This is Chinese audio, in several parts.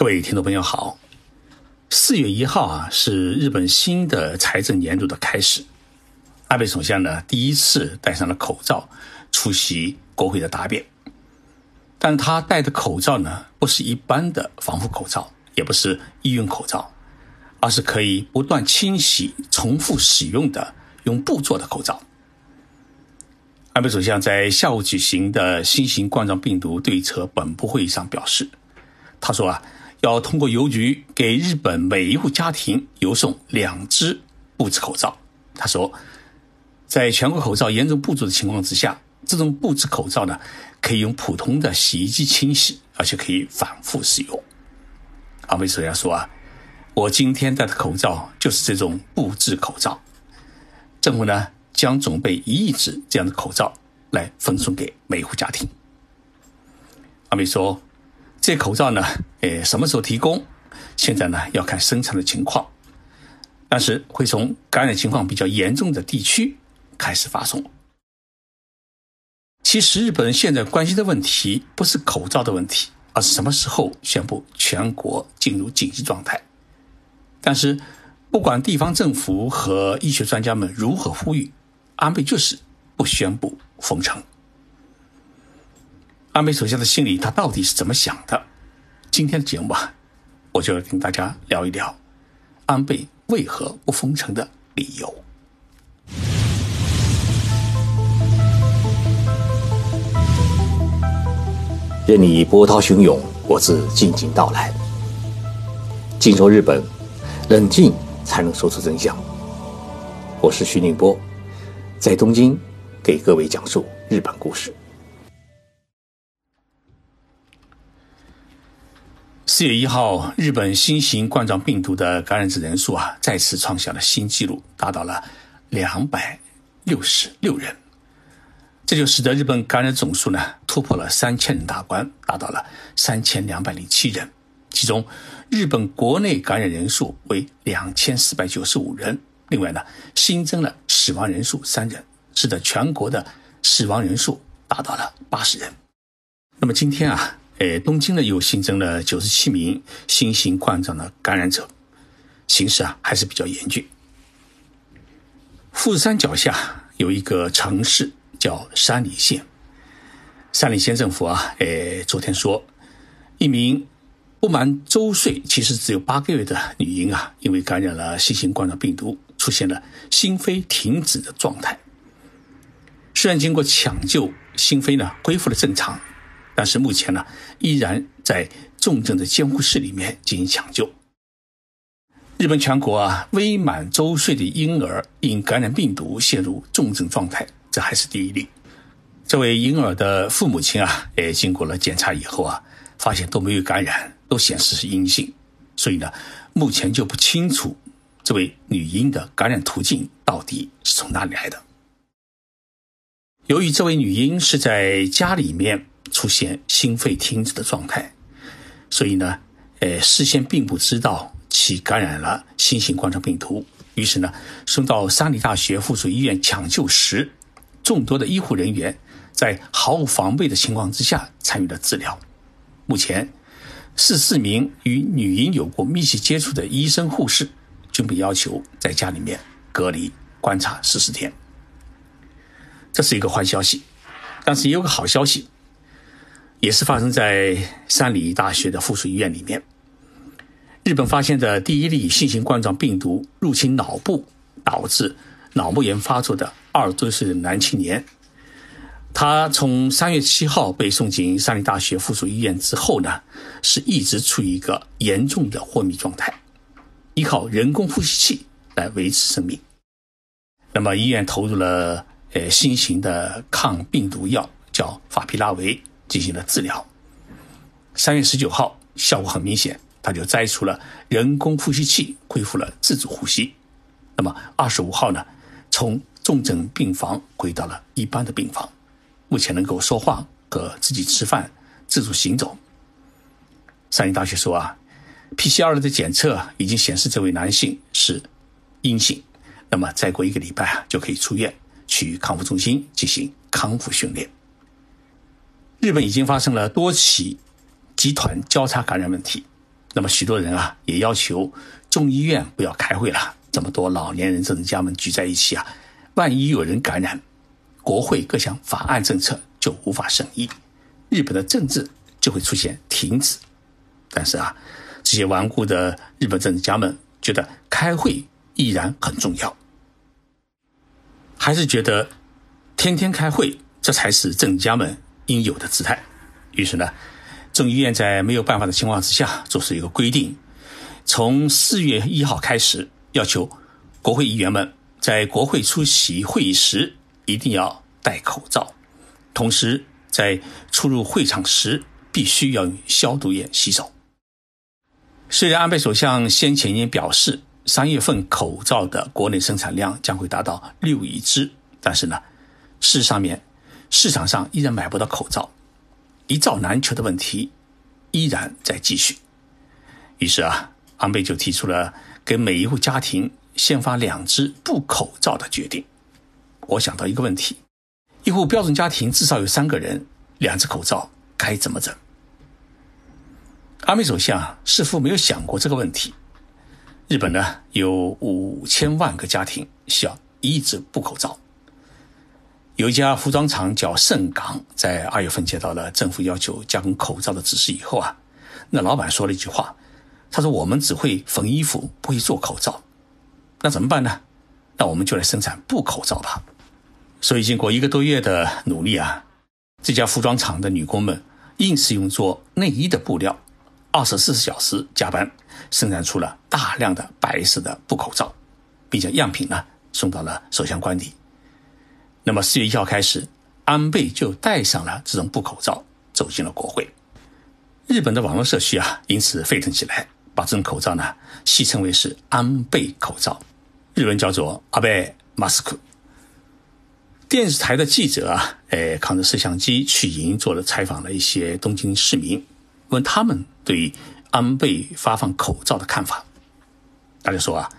各位听众朋友好，四月一号啊是日本新的财政年度的开始。安倍首相呢第一次戴上了口罩出席国会的答辩，但他戴的口罩呢不是一般的防护口罩，也不是医用口罩，而是可以不断清洗、重复使用的用布做的口罩。安倍首相在下午举行的新型冠状病毒对策本部会议上表示，他说啊，要通过邮局给日本每一户家庭邮送两只布制口罩。他说，在全国口罩严重不足的情况之下，这种布制口罩呢，可以用普通的洗衣机清洗，而且可以反复使用。阿美首相说啊，我今天戴的口罩就是这种布制口罩。政府呢？将准备一亿只这样的口罩来分送给每一户家庭。阿美说：“这口罩呢，诶，什么时候提供？现在呢，要看生产的情况，但是会从感染情况比较严重的地区开始发送。其实，日本人现在关心的问题不是口罩的问题，而是什么时候宣布全国进入紧急状态。但是，不管地方政府和医学专家们如何呼吁。”安倍就是不宣布封城。安倍首相的心里，他到底是怎么想的？今天的节目啊，我就要跟大家聊一聊安倍为何不封城的理由。任你波涛汹涌，我自静静到来。静说日本，冷静才能说出真相。我是徐宁波。在东京，给各位讲述日本故事。四月一号，日本新型冠状病毒的感染者人数啊，再次创下了新纪录，达到了两百六十六人，这就使得日本感染总数呢突破了三千人大关，达到了三千两百零七人。其中，日本国内感染人数为两千四百九十五人。另外呢，新增了死亡人数三人，使得全国的死亡人数达到了八十人。那么今天啊，呃，东京呢又新增了九十七名新型冠状的感染者，形势啊还是比较严峻。富士山脚下有一个城市叫山梨县，山梨县政府啊，呃，昨天说一名。不满周岁，其实只有八个月的女婴啊，因为感染了新型冠状病毒，出现了心肺停止的状态。虽然经过抢救，心肺呢恢复了正常，但是目前呢依然在重症的监护室里面进行抢救。日本全国啊，未满周岁的婴儿因感染病毒陷入重症状态，这还是第一例。这位婴儿的父母亲啊，也经过了检查以后啊，发现都没有感染。都显示是阴性，所以呢，目前就不清楚这位女婴的感染途径到底是从哪里来的。由于这位女婴是在家里面出现心肺停止的状态，所以呢，呃，事先并不知道其感染了新型冠状病毒。于是呢，送到山梨大学附属医院抢救时，众多的医护人员在毫无防备的情况之下参与了治疗。目前。四四名与女婴有过密切接触的医生、护士均被要求在家里面隔离观察十四天。这是一个坏消息，但是也有个好消息，也是发生在山梨大学的附属医院里面。日本发现的第一例新型冠状病毒入侵脑部，导致脑膜炎发作的二十多岁的男青年。他从三月七号被送进山梨大学附属医院之后呢，是一直处于一个严重的昏迷状态，依靠人工呼吸器来维持生命。那么医院投入了呃新型的抗病毒药，叫法匹拉韦，进行了治疗。三月十九号效果很明显，他就摘除了人工呼吸器，恢复了自主呼吸。那么二十五号呢，从重症病房回到了一般的病房。目前能够说话和自己吃饭、自主行走。山梨大学说啊，PCR 的检测已经显示这位男性是阴性，那么再过一个礼拜啊就可以出院去康复中心进行康复训练。日本已经发生了多起集团交叉感染问题，那么许多人啊也要求众议院不要开会了，这么多老年人政治家们聚在一起啊，万一有人感染，国会各项法案政策就无法审议，日本的政治就会出现停止。但是啊，这些顽固的日本政治家们觉得开会依然很重要，还是觉得天天开会这才是政治家们应有的姿态。于是呢，众议院在没有办法的情况之下，做出一个规定：从四月一号开始，要求国会议员们在国会出席会议时一定要戴口罩，同时在出入会场时必须要用消毒液洗手。虽然安倍首相先前已表示，三月份口罩的国内生产量将会达到六亿只，但是呢，事实上面市场上依然买不到口罩。一罩难求的问题依然在继续，于是啊，安倍就提出了给每一户家庭先发两只布口罩的决定。我想到一个问题：一户标准家庭至少有三个人，两只口罩该怎么整？安倍首相似乎没有想过这个问题。日本呢，有五千万个家庭需要一只布口罩。有一家服装厂叫盛港，在二月份接到了政府要求加工口罩的指示以后啊，那老板说了一句话，他说：“我们只会缝衣服，不会做口罩，那怎么办呢？那我们就来生产布口罩吧。”所以经过一个多月的努力啊，这家服装厂的女工们硬是用做内衣的布料，二十四小时加班，生产出了大量的白色的布口罩，并将样品呢送到了首相官邸。那么四月一号开始，安倍就戴上了这种布口罩，走进了国会。日本的网络社区啊，因此沸腾起来，把这种口罩呢戏称为是安倍口罩，日文叫做阿贝马斯克。电视台的记者啊，哎，扛着摄像机去营做了采访了一些东京市民，问他们对于安倍发放口罩的看法。大家说啊，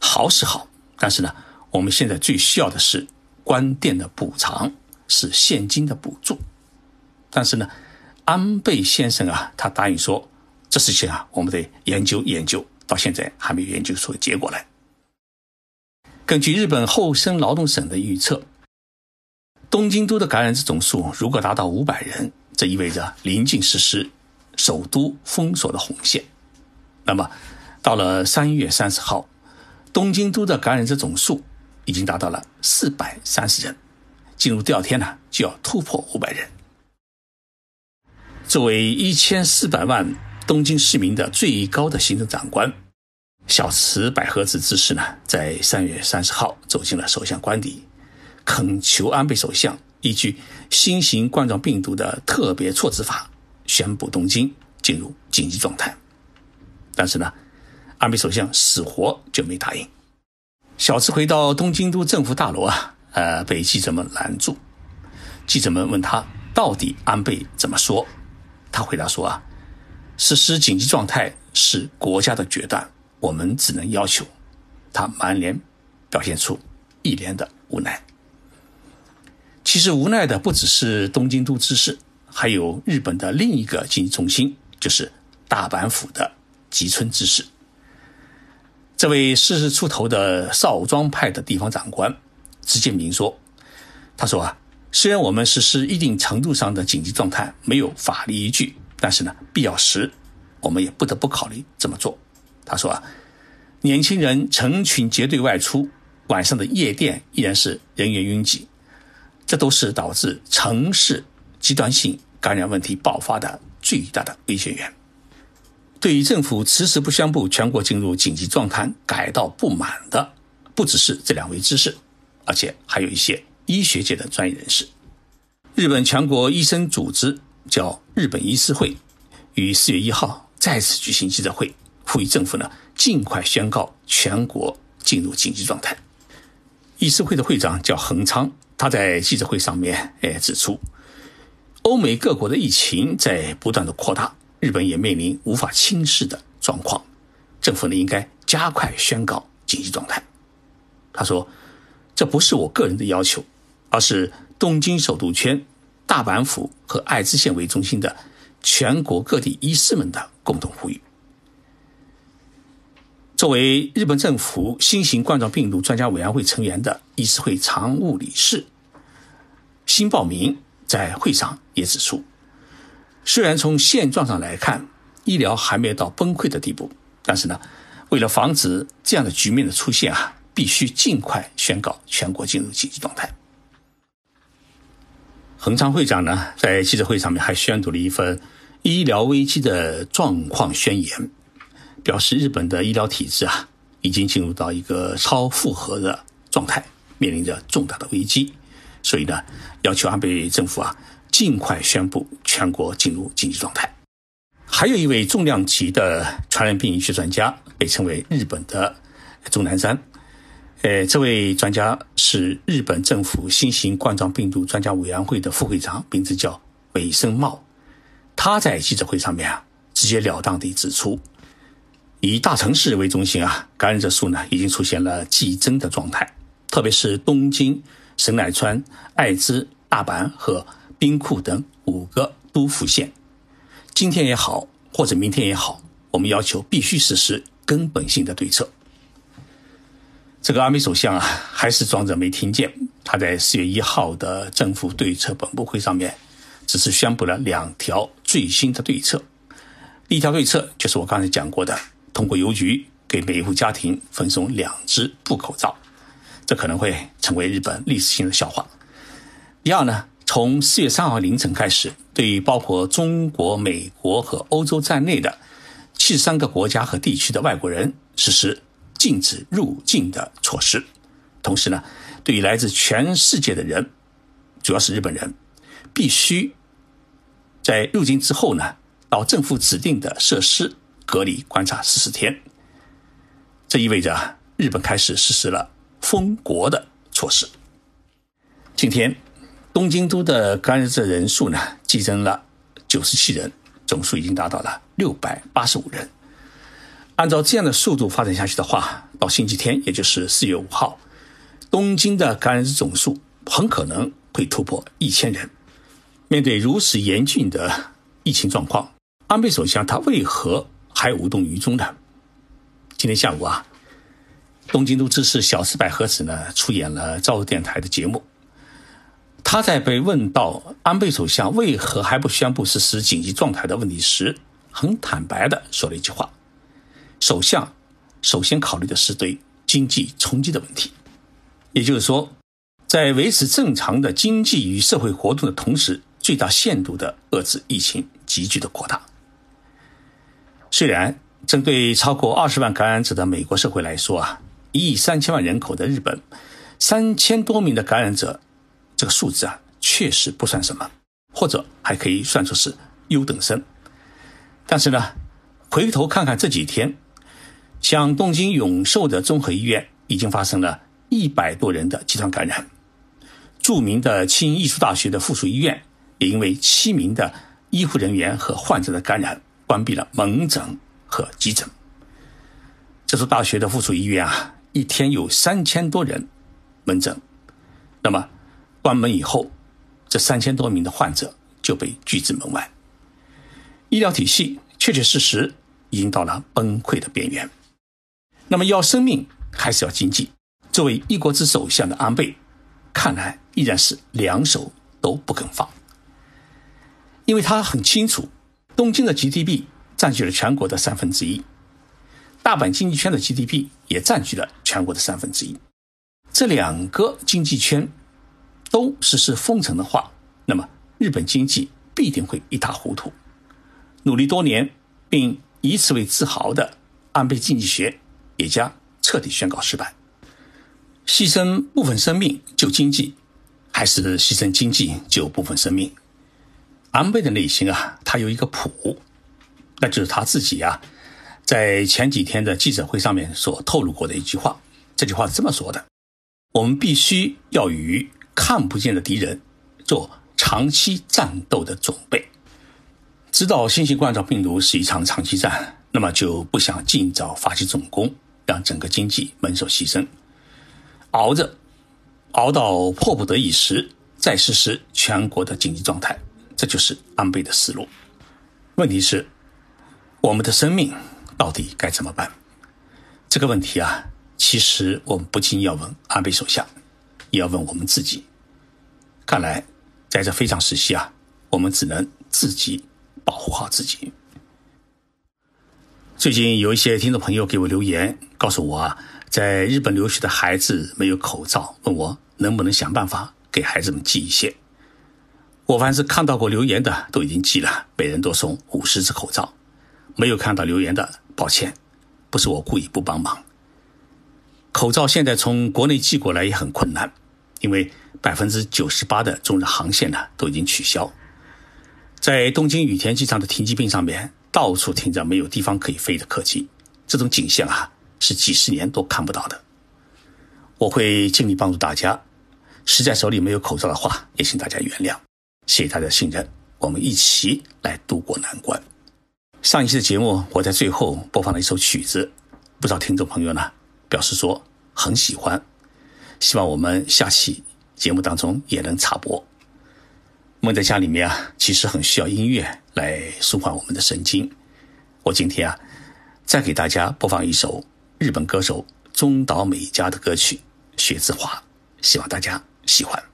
好是好，但是呢，我们现在最需要的是。关店的补偿是现金的补助，但是呢，安倍先生啊，他答应说，这事情啊，我们得研究研究，到现在还没有研究出结果来。根据日本厚生劳动省的预测，东京都的感染者总数如果达到五百人，这意味着临近实施首都封锁的红线。那么，到了三月三十号，东京都的感染者总数。已经达到了四百三十人，进入第二天呢，就要突破五百人。作为一千四百万东京市民的最高的行政长官，小池百合子知事呢，在三月三十号走进了首相官邸，恳求安倍首相依据新型冠状病毒的特别措置法，宣布东京进入紧急状态。但是呢，安倍首相死活就没答应。小池回到东京都政府大楼啊，呃，被记者们拦住。记者们问他到底安倍怎么说，他回答说啊，实施紧急状态是国家的决断，我们只能要求。他满脸表现出一脸的无奈。其实无奈的不只是东京都知事，还有日本的另一个经济中心，就是大阪府的吉村知事。这位四十出头的少庄派的地方长官直接明说：“他说啊，虽然我们实施一定程度上的紧急状态没有法律依据，但是呢，必要时我们也不得不考虑这么做。”他说啊，年轻人成群结队外出，晚上的夜店依然是人员拥挤，这都是导致城市极端性感染问题爆发的最大的危险源。对于政府迟迟不宣布全国进入紧急状态感到不满的，不只是这两位知识，而且还有一些医学界的专业人士。日本全国医生组织叫日本医师会，于四月一号再次举行记者会，呼吁政府呢尽快宣告全国进入紧急状态。医师会的会长叫横昌，他在记者会上面哎指出，欧美各国的疫情在不断的扩大。日本也面临无法轻视的状况，政府呢应该加快宣告紧急状态。他说：“这不是我个人的要求，而是东京首都圈、大阪府和爱知县为中心的全国各地医师们的共同呼吁。作为日本政府新型冠状病毒专家委员会成员的医师会常务理事新报名在会上也指出，虽然从现状上来看，医疗还没有到崩溃的地步，但是呢，为了防止这样的局面的出现啊，必须尽快宣告全国进入紧急状态。恒昌会长呢，在记者会上面还宣读了一份医疗危机的状况宣言。表示日本的医疗体制啊，已经进入到一个超负荷的状态，面临着重大的危机，所以呢，要求安倍政府啊，尽快宣布全国进入紧急状态。还有一位重量级的传染病医学专家，被称为日本的钟南山，呃，这位专家是日本政府新型冠状病毒专家委员会的副会长，名字叫尾生茂。他在记者会上面啊，直截了当地指出。以大城市为中心啊，感染者数呢已经出现了激增的状态，特别是东京、神奈川、爱知、大阪和兵库等五个都浮现。今天也好，或者明天也好，我们要求必须实施根本性的对策。这个安倍首相啊，还是装着没听见。他在四月一号的政府对策本部会上面，只是宣布了两条最新的对策。第一条对策就是我刚才讲过的。通过邮局给每一户家庭分送两只布口罩，这可能会成为日本历史性的笑话。第二呢，从四月三号凌晨开始，对于包括中国、美国和欧洲在内的七十三个国家和地区的外国人实施禁止入境的措施。同时呢，对于来自全世界的人，主要是日本人，必须在入境之后呢，到政府指定的设施。隔离观察十四天，这意味着日本开始实施了封国的措施。今天，东京都的感染者人数呢激增了九十七人，总数已经达到了六百八十五人。按照这样的速度发展下去的话，到星期天，也就是四月五号，东京的感染者总数很可能会突破一千人。面对如此严峻的疫情状况，安倍首相他为何？还无动于衷呢。今天下午啊，东京都知事小池百合子呢出演了朝日电台的节目。他在被问到安倍首相为何还不宣布实施紧急状态的问题时，很坦白的说了一句话：“首相首先考虑的是对经济冲击的问题，也就是说，在维持正常的经济与社会活动的同时，最大限度的遏制疫情急剧的扩大。”虽然针对超过二十万感染者的美国社会来说啊，一亿三千万人口的日本，三千多名的感染者，这个数字啊确实不算什么，或者还可以算作是优等生。但是呢，回头看看这几天，像东京永寿的综合医院已经发生了一百多人的集团感染，著名的庆应艺术大学的附属医院也因为七名的医护人员和患者的感染。关闭了门诊和急诊。这所大学的附属医院啊，一天有三千多人门诊。那么关门以后，这三千多名的患者就被拒之门外。医疗体系确确实实已经到了崩溃的边缘。那么要生命还是要经济？作为一国之首相的安倍，看来依然是两手都不肯放，因为他很清楚。东京的 GDP 占据了全国的三分之一，大阪经济圈的 GDP 也占据了全国的三分之一。这两个经济圈都实施封城的话，那么日本经济必定会一塌糊涂。努力多年并以此为自豪的安倍经济学也将彻底宣告失败。牺牲部分生命救经济，还是牺牲经济救部分生命？安倍的内心啊，他有一个谱，那就是他自己啊，在前几天的记者会上面所透露过的一句话。这句话是这么说的：“我们必须要与看不见的敌人做长期战斗的准备。知道新型冠状病毒是一场长期战，那么就不想尽早发起总攻，让整个经济蒙受牺牲，熬着，熬到迫不得已时再实施全国的紧急状态。”这就是安倍的思路。问题是，我们的生命到底该怎么办？这个问题啊，其实我们不禁要问安倍首相，也要问我们自己。看来，在这非常时期啊，我们只能自己保护好自己。最近有一些听众朋友给我留言，告诉我啊，在日本留学的孩子没有口罩，问我能不能想办法给孩子们寄一些。我凡是看到过留言的，都已经寄了，每人多送五十只口罩。没有看到留言的，抱歉，不是我故意不帮忙。口罩现在从国内寄过来也很困难，因为百分之九十八的中日航线呢都已经取消。在东京羽田机场的停机坪上面，到处停着没有地方可以飞的客机，这种景象啊是几十年都看不到的。我会尽力帮助大家，实在手里没有口罩的话，也请大家原谅。谢谢大家的信任，我们一起来渡过难关。上一期的节目，我在最后播放了一首曲子，不少听众朋友呢表示说很喜欢，希望我们下期节目当中也能插播。闷在家里面啊，其实很需要音乐来舒缓我们的神经。我今天啊，再给大家播放一首日本歌手中岛美嘉的歌曲《雪之华》，希望大家喜欢。